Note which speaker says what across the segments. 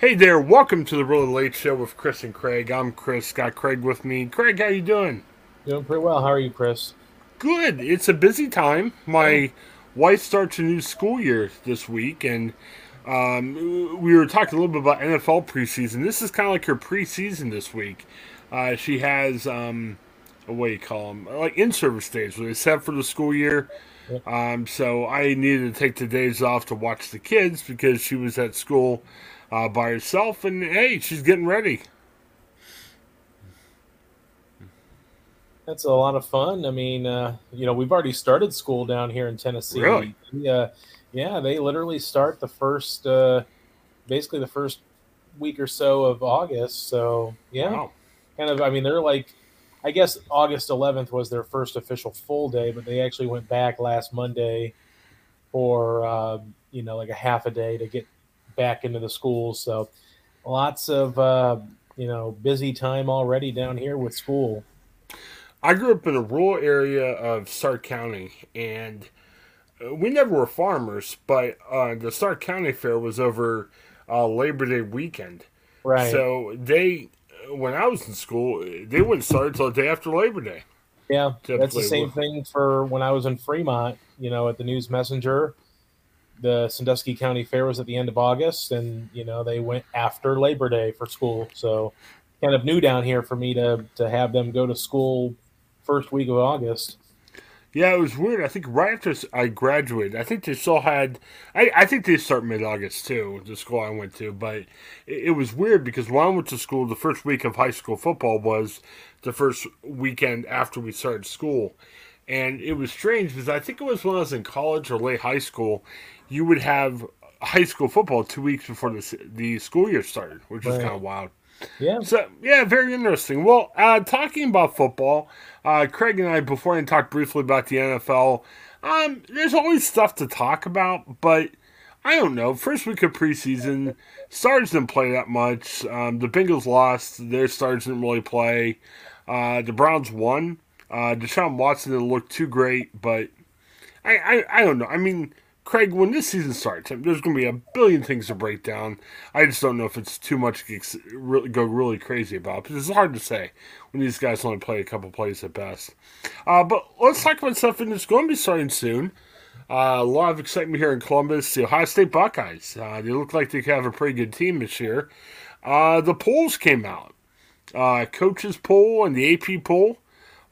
Speaker 1: Hey there, welcome to the Really Late Show with Chris and Craig. I'm Chris, got Craig with me. Craig, how you doing?
Speaker 2: Doing pretty well. How are you, Chris?
Speaker 1: Good. It's a busy time. My wife starts a new school year this week, and um, we were talking a little bit about NFL preseason. This is kind of like her preseason this week. Uh, she has, um, what do you call them? Like in-service days where they set for the school year. Um, so I needed to take the days off to watch the kids because she was at school uh, by herself, and hey, she's getting ready.
Speaker 2: That's a lot of fun. I mean, uh, you know, we've already started school down here in Tennessee.
Speaker 1: Really?
Speaker 2: Yeah, yeah. They literally start the first, uh, basically the first week or so of August. So yeah,
Speaker 1: Wow.
Speaker 2: kind of. I mean, they're like, I guess August 11th was their first official full day, but they actually went back last Monday for um, you know like a half a day to get back into the schools. So lots of uh, you know busy time already down here with school.
Speaker 1: I grew up in a rural area of Stark County, and uh, we never were farmers, but uh, the Stark County Fair was over uh, Labor Day weekend.
Speaker 2: Right.
Speaker 1: So they, when I was in school, they wouldn't start until the day after Labor Day.
Speaker 2: Yeah, that's the same thing for when I was in Fremont. You know, at the News Messenger, the Sandusky County Fair was at the end of August, and you know they went after Labor Day for school. So, kind of new down here for me to to have them go to school first week of August.
Speaker 1: Yeah, it was weird. I think right after I graduated, I think they still had. I, I think they start mid August too, the school I went to. But it, it was weird because when I went to school, the first week of high school football was the first weekend after we started school. And it was strange because I think it was when I was in college or late high school, you would have high school football two weeks before the, the school year started, which
Speaker 2: Right.
Speaker 1: kind of wild.
Speaker 2: Yeah,
Speaker 1: So yeah, very interesting. Well, uh, talking about football, uh, Craig and I before I talked briefly about the NFL. Um, there's always stuff to talk about, but I don't know. First week of preseason, stars didn't play that much. Um, the Bengals lost; their stars didn't really play. Uh, the Browns won. Uh, Deshaun Watson didn't look too great, but I, I, I don't know. I mean, Craig, when this season starts, there's going to be a billion things to break down. I just don't know if it's too much to go really crazy about because it's hard to say when these guys only play a couple plays at best. Uh, but let's talk about something that's going to be starting soon. Uh, a lot of excitement here in Columbus. The Ohio State Buckeyes. Uh, they look like they have a pretty good team this year. Uh, the polls came out. Uh, coaches poll and the AP poll.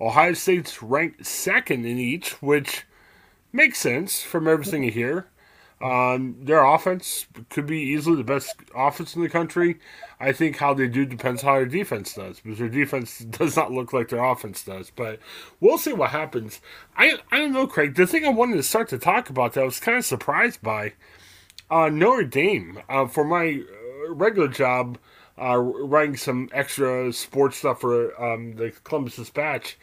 Speaker 1: Ohio State's ranked second in each, which makes sense from everything you hear. Um, their offense could be easily the best offense in the country. I think how they do depends how their defense does because their defense does not look like their offense does. But we'll see what happens. I I don't know, Craig. The thing I wanted to start to talk about that I was kind of surprised by uh, Notre Dame uh, for my uh, regular job. Uh, writing some extra sports stuff for um, the Columbus Dispatch.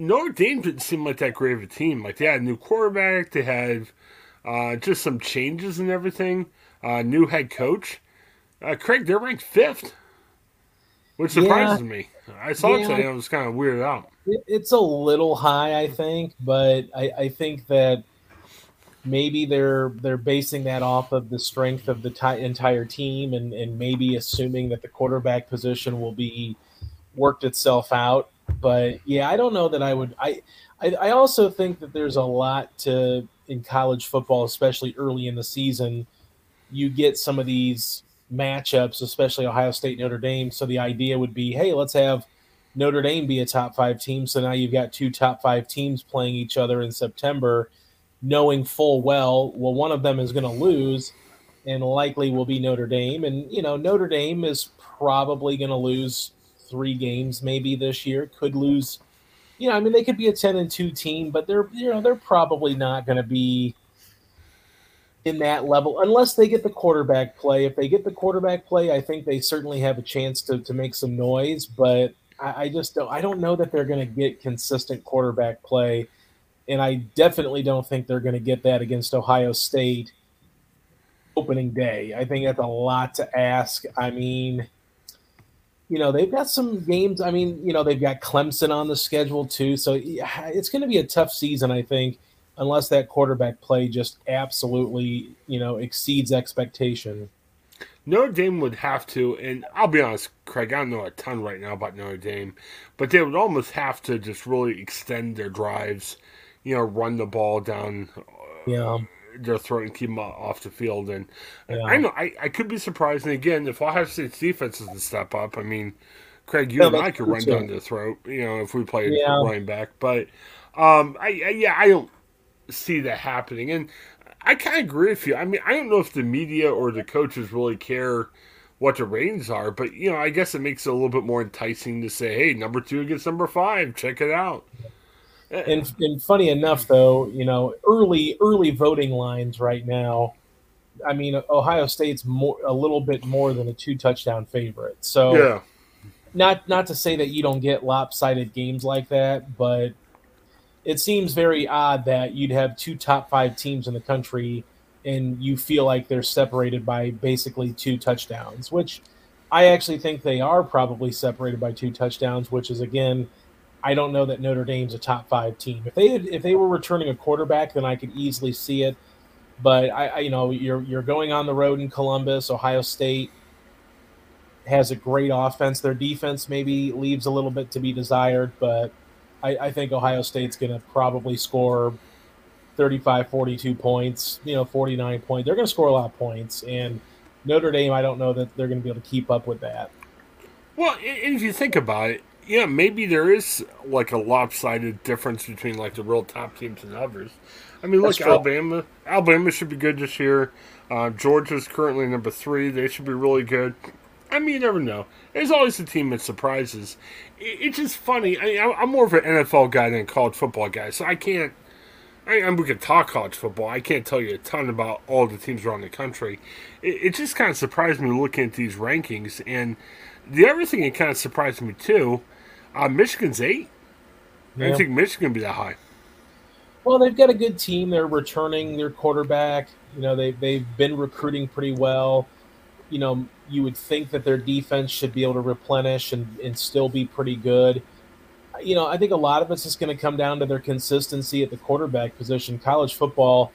Speaker 1: Notre Dame didn't seem like that great of a team. Like they had a new quarterback, they had uh, just some changes and everything. Uh, new head coach. Uh, Craig, they're ranked fifth, which surprises me. I saw it
Speaker 2: Yeah.
Speaker 1: today. I was kind of weirded out.
Speaker 2: It- it's a little high, I think, but I, I think that maybe they're they're basing that off of the strength of the ti- entire team, and and maybe assuming that the quarterback position will be worked itself out. But yeah, I don't know that I would. I I, I also think that there's a lot to in college football, especially early in the season. You get some of these matchups, especially Ohio State Notre Dame. So the idea would be, hey, let's have Notre Dame be a top five team. So now you've got two top five teams playing each other in September, knowing full well, well, one of them is going to lose and likely will be Notre Dame. And, you know, Notre Dame is probably going to lose three games maybe this year, could lose. You know, I mean, they could be a ten and two team, but they're you know they're probably not going to be in that level unless they get the quarterback play. If they get the quarterback play, I think they certainly have a chance to, to make some noise. But I, I just don't I don't know that they're going to get consistent quarterback play, and I definitely don't think they're going to get that against Ohio State opening day. I think that's a lot to ask. I mean, you know, they've got some games. I mean, you know, they've got Clemson on the schedule too. So it's going to be a tough season, I think, unless that quarterback play just absolutely, you know, exceeds expectation.
Speaker 1: Notre Dame would have to, and I'll be honest, Craig, I don't know a ton right now about Notre Dame, but they would almost have to just really extend their drives, you know, run the ball down uh,
Speaker 2: yeah.
Speaker 1: Their throat and keep them off the field. And
Speaker 2: Yeah.
Speaker 1: I know I, I could be surprised. And again, if Ohio State's defense is to step up, I mean, Craig, you
Speaker 2: Yeah,
Speaker 1: and I could run
Speaker 2: too.
Speaker 1: down their throat, you know, if we played
Speaker 2: Yeah.
Speaker 1: running back. But um, I, I yeah, I don't see that happening. And I kind of agree with you. I mean, I don't know if the media or the coaches really care what the ratings are, but you know, I guess it makes it a little bit more enticing to say, "Hey, number two against number five, check it out."
Speaker 2: And, and funny enough, though, you know, early early voting lines right now. I mean, Ohio State's more a little bit more than a two touchdown favorite. So
Speaker 1: Yeah,
Speaker 2: not not to say that you don't get lopsided games like that, but it seems very odd that you'd have two top five teams in the country and you feel like they're separated by basically two touchdowns, which I actually think they are probably separated by two touchdowns, which is again, I don't know that Notre Dame's a top five team. If they had, if they were returning a quarterback, then I could easily see it. But I, I you know you're you're going on the road in Columbus, Ohio State has a great offense. Their defense maybe leaves a little bit to be desired, but I, I think Ohio State's going to probably score 35, 42 points, you know, 49 points. They're going to score a lot of points. And Notre Dame, I don't know that they're going to be able to keep up with that.
Speaker 1: Well, if you think about it, yeah, maybe there is like a lopsided difference between like the real top teams and others. I mean, look. Alabama. Alabama should be good this year. Uh, Georgia's currently number three. They should be really good. I mean, you never know. There's always a team that surprises. It, it's just funny. I, I'm more of an NFL guy than a college football guy, so I can't. I, I we could talk college football. I can't tell you a ton about all the teams around the country. It, it just kind of surprised me looking at these rankings. And the other thing that kind of surprised me too, uh, Michigan's eight. I
Speaker 2: Yeah.
Speaker 1: didn't think Michigan would be that high.
Speaker 2: Well, they've got a good team. They're returning their quarterback. You know, they they've been recruiting pretty well. You know, you would think that their defense should be able to replenish and, and still be pretty good. You know, I think a lot of it's just going to come down to their consistency at the quarterback position. College football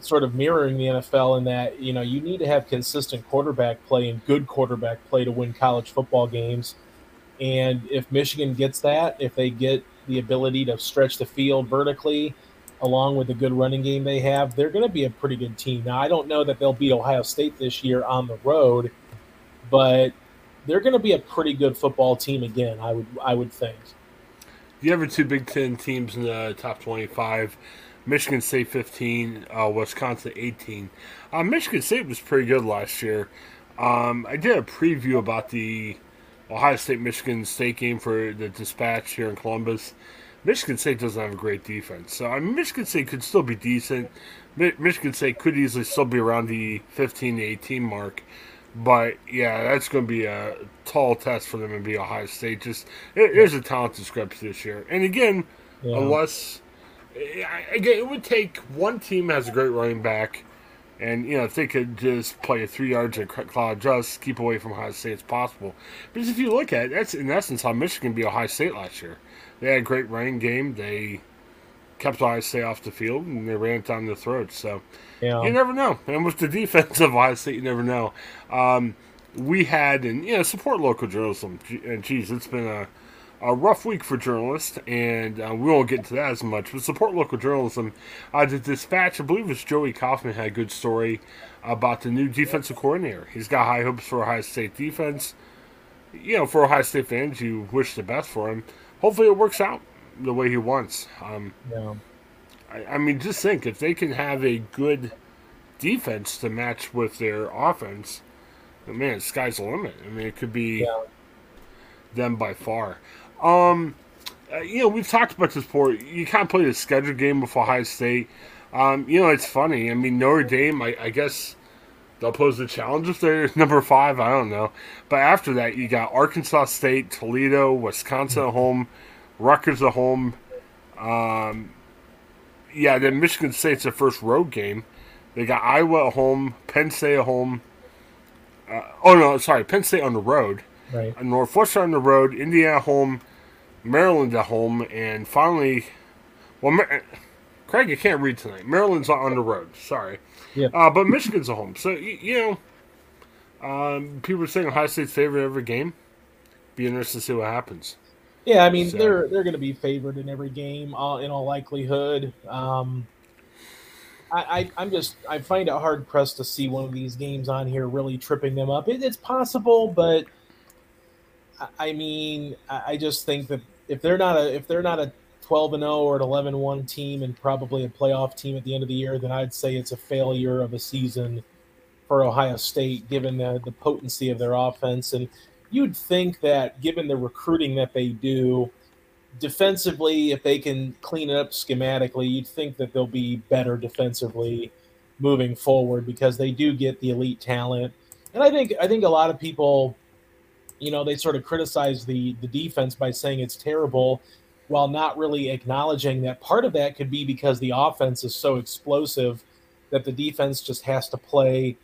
Speaker 2: sort of mirroring the NFL in that, you know, you need to have consistent quarterback play and good quarterback play to win college football games. And if Michigan gets that, if they get the ability to stretch the field vertically, along with the good running game they have, they're going to be a pretty good team. Now, I don't know that they'll beat Ohio State this year on the road, but they're going to be a pretty good football team again. I would I would think.
Speaker 1: The other two Big Ten teams in the top 25, Michigan State 15, uh, Wisconsin 18. Uh, Michigan State was pretty good last year. Um, I did a preview about the Ohio State Michigan State game for the Dispatch here in Columbus. Michigan State doesn't have a great defense, so I mean, Michigan State could still be decent. Mi- Michigan State could easily still be around the 15 to 18 mark. But yeah, that's going to be a tall test for them to be Ohio State. Just there- there's a talent discrepancy this year, and again,
Speaker 2: Yeah.
Speaker 1: unless again, it would take one team has a great running back, and you know if they could just play a three yards and cloud just keep away from Ohio State as possible. Because if you look at it, that's in essence how Michigan beat Ohio State last year. They had a great running game. They kept Ohio State off the field and they ran it down their throats. So
Speaker 2: Yeah.
Speaker 1: you never know. And with the defense of Ohio State, you never know. Um, we had, and you know, support local journalism. And geez, it's been a, a rough week for journalists, and uh, we won't get into that as much. But support local journalism. Uh, the Dispatch, I believe it's Joey Kaufman, had a good story about the new defensive coordinator. He's got high hopes for Ohio State defense. You know, for Ohio State fans, you wish the best for him. Hopefully, it works out the way he wants. Um,
Speaker 2: yeah.
Speaker 1: I, I mean, just think if they can have a good defense to match with their offense, man, sky's the limit. I mean, it could be
Speaker 2: Yeah.
Speaker 1: them by far. Um, uh, you know, we've talked about this before. You can't play the schedule game with Ohio State. Um, you know, it's funny. I mean, Notre Dame, I, I guess they'll pose the challenge if they're number five. I don't know. But after that, you got Arkansas State, Toledo, Wisconsin at home, Rutgers at home. Um, yeah, then Michigan State's their first road game. They got Iowa at home, Penn State at home. Uh, oh no, sorry, Penn State on the road.
Speaker 2: Right.
Speaker 1: Northwestern on the road, Indiana at home, Maryland at home, and finally, well, Mar- Craig, you can't read tonight. Maryland's on the road. Sorry,
Speaker 2: Yeah.
Speaker 1: uh, but Michigan's at home. So you, you know, Um, people are saying Ohio State's favorite every game. Be interested to see what happens.
Speaker 2: Yeah, I mean so. they're they're going to be favored in every game, in all likelihood. Um, I, I am just I find it hard pressed to see one of these games on here really tripping them up. It, it's possible, but I, I mean I, I just think that if they're not a if they're not a 12 and 0 or an 11 1 team and probably a playoff team at the end of the year, then I'd say it's a failure of a season for Ohio State, given the, the potency of their offense. And you'd think that, given the recruiting that they do, defensively, if they can clean it up schematically, you'd think that they'll be better defensively moving forward because they do get the elite talent. And I think I think a lot of people, you know, they sort of criticize the the defense by saying it's terrible, while not really acknowledging that part of that could be because the offense is so explosive that the defense just has to play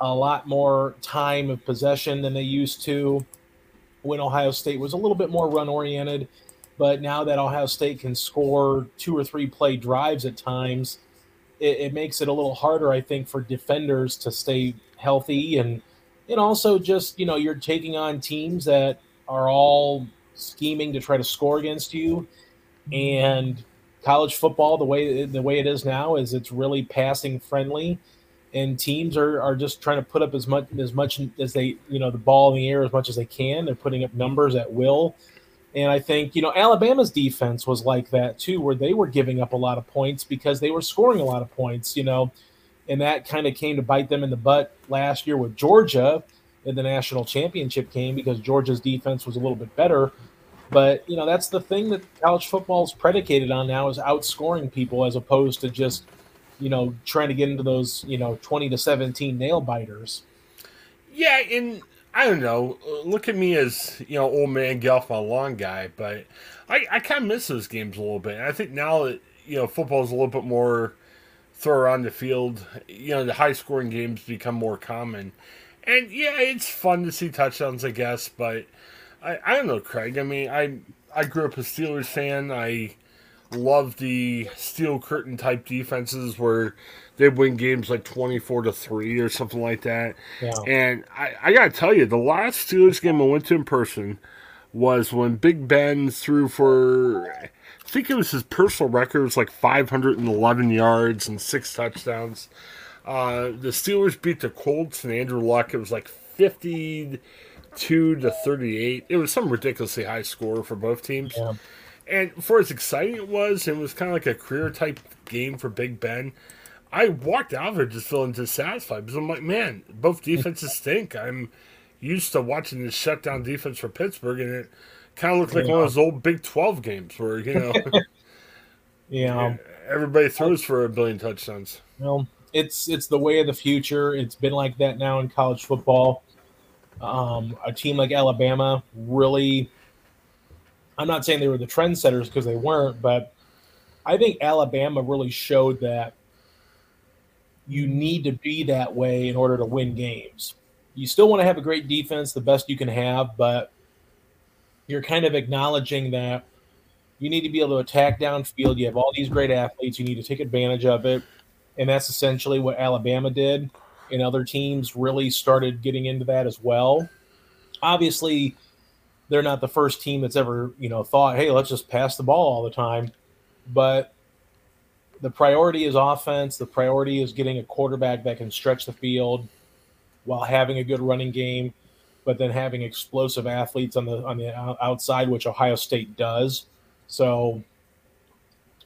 Speaker 2: a lot more time of possession than they used to when Ohio State was a little bit more run oriented. But now that Ohio State can score two or three play drives at times, it, it makes it a little harder, I think, for defenders to stay healthy and and also just you know you're taking on teams that are all scheming to try to score against you and college football the way the way it is now is it's really passing friendly and teams are, are just trying to put up as much as much as they you know the ball in the air as much as they can. They're putting up numbers at will, and I think you know Alabama's defense was like that too, where they were giving up a lot of points because they were scoring a lot of points. You know, and that kind of came to bite them in the butt last year with Georgia in the national championship game because Georgia's defense was a little bit better. But you know that's the thing that college football is predicated on now is outscoring people as opposed to just you know, trying to get into those, you know, 20 to 17 nail biters.
Speaker 1: Yeah, and I don't know. Look at me as, you know, old man Gelf, my long guy, but I, I kind of miss those games a little bit. And I think now that, you know, football is a little bit more throw around the field, you know, the high scoring games become more common. And yeah, it's fun to see touchdowns, I guess, but I, I don't know, Craig. I mean, I I grew up a Steelers fan. I love the steel curtain type defenses where they win games like 24 to 3 or something like that. Yeah. And I, I got to tell you, the last Steelers game I went to in person was when Big Ben threw for, I think it was his personal record, it was like 511 yards and six touchdowns. Uh, the Steelers beat the Colts and Andrew Luck. It was like 52 to 38. It was some ridiculously high score for both teams. Yeah. And for as exciting it was, it was kind of like a career type game for Big Ben. I walked out of there just feeling dissatisfied because I'm like, man, both defenses stink. I'm used to watching this shutdown defense for Pittsburgh, and it kind of looked like yeah. one of those old Big 12 games where, you know,
Speaker 2: yeah,
Speaker 1: everybody throws for a billion touchdowns.
Speaker 2: Well, it's it's the way of the future. It's been like that now in college football. Um, a team like Alabama really I'm not saying they were the trendsetters because they weren't, but I think Alabama really showed that you need to be that way in order to win games. You still want to have a great defense, the best you can have, but you're kind of acknowledging that you need to be able to attack downfield. You have all these great athletes, you need to take advantage of it. And that's essentially what Alabama did. And other teams really started getting into that as well. Obviously, they're not the first team that's ever you know thought, hey, let's just pass the ball all the time. But the priority is offense. The priority is getting a quarterback that can stretch the field while having a good running game, but then having explosive athletes on the on the outside, which Ohio State does. So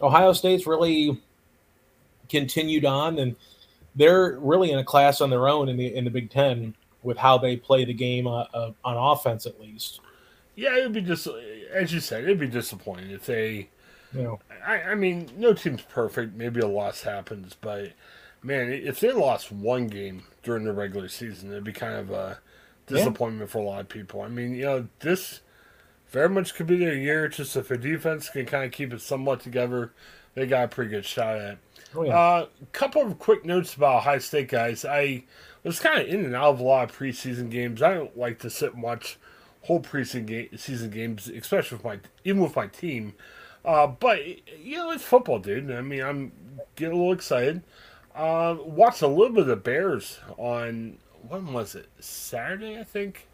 Speaker 2: Ohio State's really continued on, and they're really in a class on their own in the in the Big Ten with how they play the game uh, uh, on offense, at least.
Speaker 1: Yeah, it would be just as you said, it'd be disappointing if they. You know, I, I mean, no team's perfect. Maybe a loss happens, but man, if they lost one game during the regular season, it'd be kind of a disappointment yeah. for a lot of people. I mean, you know, this very much could be their year. Just if their defense can kind of keep it somewhat together, they got a pretty good shot at. Oh, yeah. Uh, couple of quick notes about Ohio State guys. I was kind of in and out of a lot of preseason games. I don't like to sit and watch whole preseason game, season games, especially with my even with my team. Uh, but you know, it's football, dude. I mean, I'm getting a little excited. Uh, watched a little bit of the Bears on when was it? Saturday, I think.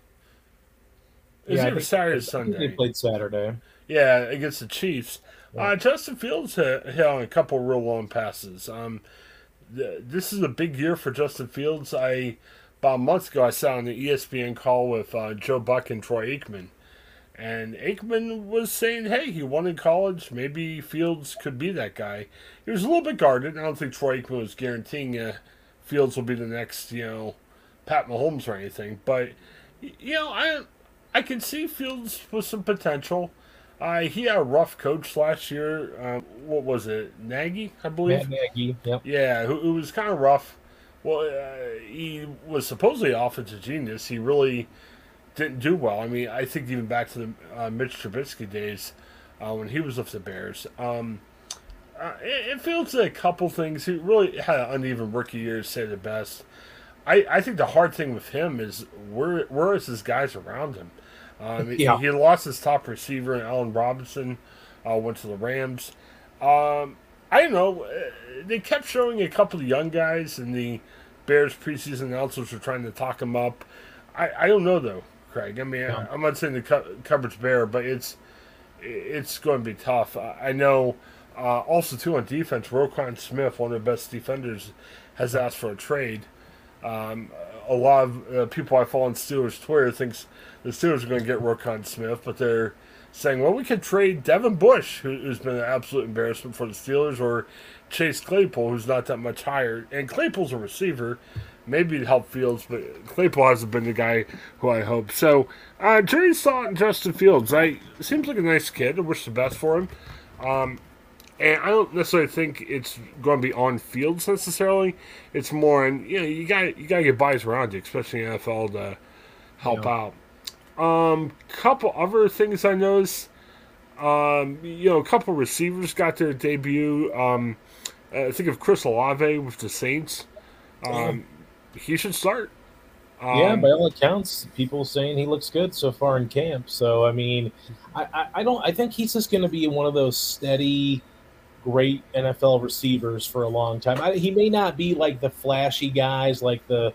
Speaker 1: It was yeah, either Saturday or Sunday.
Speaker 2: they played Saturday.
Speaker 1: Yeah, against the Chiefs. Yeah. Uh, Justin Fields hit, hit, on a couple real long passes. Um, the, this is a big year for Justin Fields. I about a month ago I sat on the ESPN call with uh, Joe Buck and Troy Aikman, and Aikman was saying, "Hey, he won in college. Maybe Fields could be that guy." He was a little bit guarded. I don't think Troy Aikman was guaranteeing uh, Fields will be the next, you know, Pat Mahomes or anything. But you know, I I can see Fields with some potential. Uh, he had a rough coach last year. Uh, what was it, Nagy? I believe.
Speaker 2: Matt Nagy. Yep.
Speaker 1: Yeah, who, who was kind of rough. Well, uh, he was supposedly offensive genius. He really didn't do well. I mean, I think even back to the uh, Mitch Trubisky days uh, when he was with the Bears. Um, uh, it, it, feels like a couple things. He really had an uneven rookie year, to say the best. I, I think the hard thing with him is where where is his guys around him? Um, yeah. he, he, lost his top receiver, and Allen Robinson uh, went to the Rams. Um, I don't know. Uh, they kept showing a couple of young guys, and the Bears preseason announcers were trying to talk him up. I, I don't know though. Craig. I mean, yeah. I'm not saying the co- coverage bear, but it's it's going to be tough. I know. Uh, also, too on defense, Roquan Smith, one of the best defenders, has asked for a trade. Um, a lot of uh, people I follow on Steelers Twitter thinks the Steelers are going to get Roquan Smith, but they're saying, well, we could trade Devin Bush, who, has been an absolute embarrassment for the Steelers, or Chase Claypool, who's not that much higher. And Claypool's a receiver maybe to help Fields, but Claypool hasn't been the guy who I hope. So, uh, Jerry saw in Justin Fields. I seems like a nice kid. I wish the best for him. Um, and I don't necessarily think it's going to be on fields necessarily. It's more, and you know, you got you got to get buys around you, especially in NFL to help yeah. out. Um, couple other things I noticed. Um, you know, a couple receivers got their debut. Um, I think of Chris Olave with the Saints. Um, he should start.
Speaker 2: Um, yeah, by all accounts, people saying he looks good so far in camp. So I mean, I, I, I don't. I think he's just going to be one of those steady, great NFL receivers for a long time. I, he may not be like the flashy guys, like the,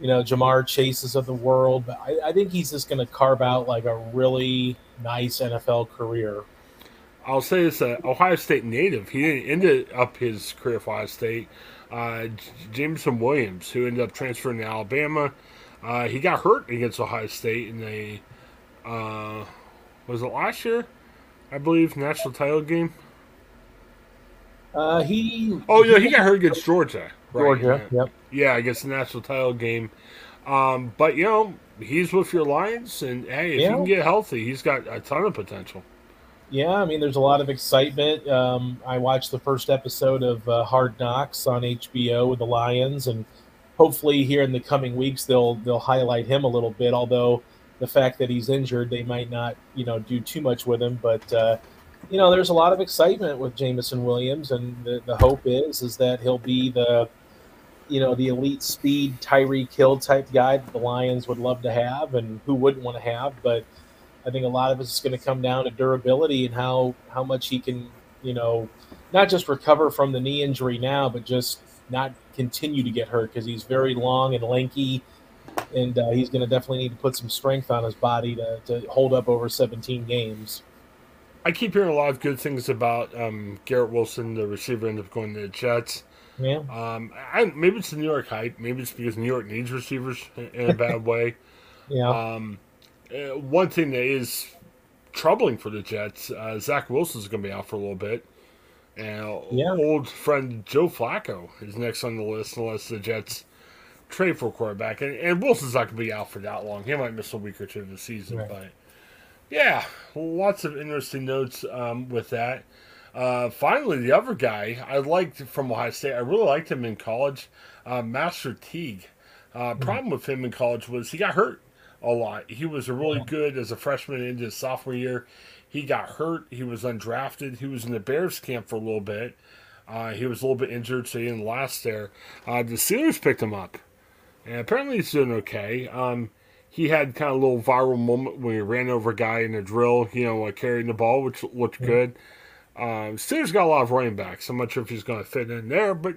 Speaker 2: you know, Ja'Marr Chases of the world, but I, I think he's just going to carve out like a really nice NFL career.
Speaker 1: I'll say this: uh, Ohio State native. He didn't end up his career at Ohio State uh, Jameson Williams, who ended up transferring to Alabama. Uh, he got hurt against Ohio State in a uh, was it last year? I believe national title game.
Speaker 2: Uh, he.
Speaker 1: Oh yeah, he got hurt against Georgia.
Speaker 2: Right? Georgia. Yep.
Speaker 1: Yeah, against the national title game. Um, but you know, he's with your Lions, and hey, if yeah. he can get healthy, he's got a ton of potential.
Speaker 2: Yeah, I mean, there's a lot of excitement. Um, I watched the first episode of uh, Hard Knocks on HBO with the Lions, and hopefully, here in the coming weeks, they'll they'll highlight him a little bit. Although the fact that he's injured, they might not, you know, do too much with him. But uh, you know, there's a lot of excitement with Jameson Williams, and the, the hope is is that he'll be the you know the elite speed Tyreek Hill type guy that the Lions would love to have, and who wouldn't want to have, but I think a lot of it's going to come down to durability and how how much he can, you know, not just recover from the knee injury now, but just not continue to get hurt because he's very long and lanky, and uh, he's going to definitely need to put some strength on his body to, to hold up over 17 games.
Speaker 1: I keep hearing a lot of good things about um, Garrett Wilson, the receiver, ended up going to the Jets.
Speaker 2: Yeah.
Speaker 1: Um, I, maybe it's the New York hype. Maybe it's because New York needs receivers in a bad way.
Speaker 2: yeah.
Speaker 1: Um, uh, one thing that is troubling for the Jets, uh, Zach Wilson is going to be out for a little bit. And yeah. old friend Joe Flacco is next on the list unless the Jets trade for a quarterback. And, and Wilson's not going to be out for that long. He might miss a week or two of the season. Right. But yeah, lots of interesting notes um, with that. Uh, finally, the other guy I liked from Ohio State, I really liked him in college, uh, Master Teague. Uh, mm-hmm. Problem with him in college was he got hurt a lot. He was really good as a freshman into his sophomore year. He got hurt. He was undrafted. He was in the Bears camp for a little bit. Uh, he was a little bit injured, so he didn't last there. Uh, the Steelers picked him up, and apparently he's doing okay. Um, he had kind of a little viral moment when he ran over a guy in a drill, you know, uh, carrying the ball, which looked good. Um, Steelers got a lot of running backs. I'm not sure if he's going to fit in there, but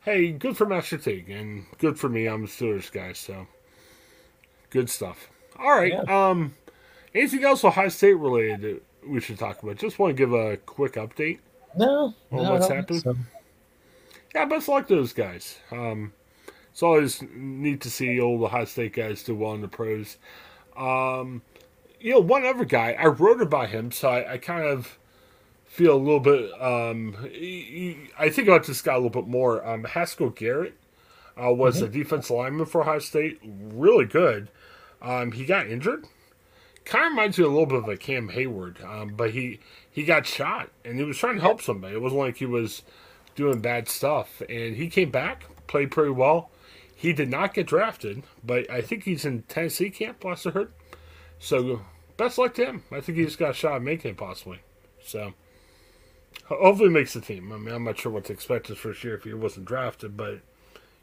Speaker 1: hey, good for Master Teague and good for me. I'm a Steelers guy, so good stuff. All right. Yeah. Um, anything else Ohio State related that we should talk about? Just want to give a quick update.
Speaker 2: No, on no, what's happening. So.
Speaker 1: Yeah, best luck to those guys. Um, it's always neat to see old Ohio State guys do well in the pros. Um, you know, one other guy, I wrote about him, so I, I kind of feel a little bit. Um, he, I think about this guy a little bit more. Um, Haskell Garrett uh, was mm-hmm. a defense lineman for Ohio State, really good. Um, he got injured. Kind of reminds me a little bit of a Cam Heyward, um, but he he got shot and he was trying to help somebody. It wasn't like he was doing bad stuff, and he came back, played pretty well. He did not get drafted, but I think he's in Tennessee camp, bless hurt. So best luck to him. I think he just got a shot at making it possibly. So hopefully makes the team. I mean, I'm not sure what to expect his first year if he wasn't drafted, but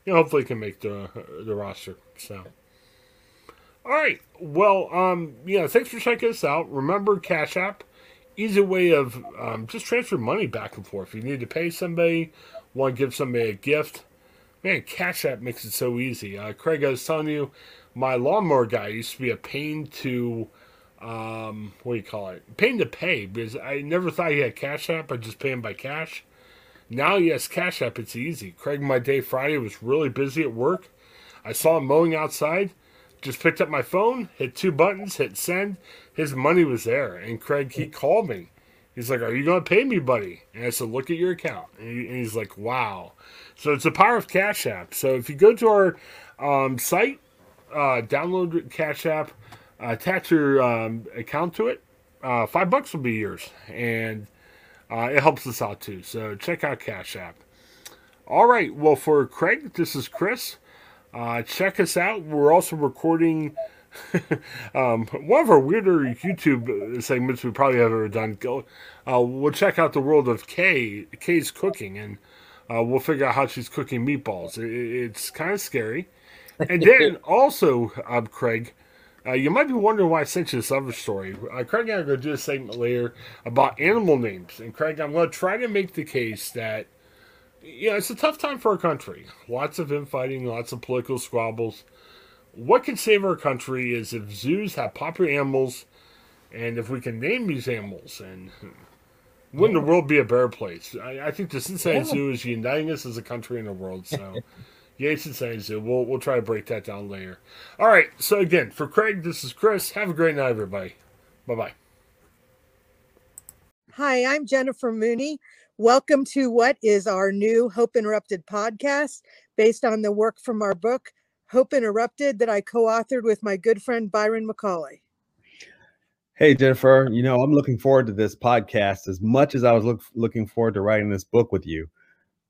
Speaker 1: you know, hopefully can make the the roster. So. All right. Well, um, yeah, thanks for checking us out. Remember Cash App, easy way of um, just transfer money back and forth. If you need to pay somebody, want to give somebody a gift, Man, Cash App makes it so easy. Uh, Craig, I was telling you, my lawnmower guy used to be a pain to, um, what do you call it? Pain to pay because I never thought he had Cash App. I just pay him by cash. Now he has Cash App. It's easy. Craig, my day Friday was really busy at work. I saw him mowing outside. Just picked up my phone, hit two buttons, hit send. His money was there. And Craig, he called me. He's like, Are you going to pay me, buddy? And I said, Look at your account. And, he, and he's like, Wow. So it's the power of Cash App. So if you go to our um, site, uh, download Cash App, uh, attach your um, account to it, uh, five bucks will be yours. And uh, it helps us out too. So check out Cash App. All right. Well, for Craig, this is Chris. Uh, check us out. We're also recording um, one of our weirder YouTube segments we probably have ever done. Go, uh, we'll check out the world of Kay, Kay's cooking, and uh, we'll figure out how she's cooking meatballs. It, it's kind of scary. And then also, um, Craig, uh, you might be wondering why I sent you this other story. Uh, Craig and I are going to do a segment later about animal names. And Craig, I'm going to try to make the case that, you know, it's a tough time for our country. Lots of infighting, lots of political squabbles what can save our country is if zoos have popular animals and if we can name these animals and wouldn't the world be a better place? I, I think the Cincinnati. Zoo is uniting us as a country in the world. So, yay, Cincinnati Zoo. We'll, we'll try to break that down later. All right. So, again, for Craig, this is Chris. Have a great night, everybody. Bye bye.
Speaker 3: Hi, I'm Jennifer Mooney. Welcome to what is our new Hope Interrupted podcast based on the work from our book, Hope Interrupted that I co authored with my good friend Byron McCauley.
Speaker 4: Hey, Jennifer, you know, I'm looking forward to this podcast as much as I was look, looking forward to writing this book with you.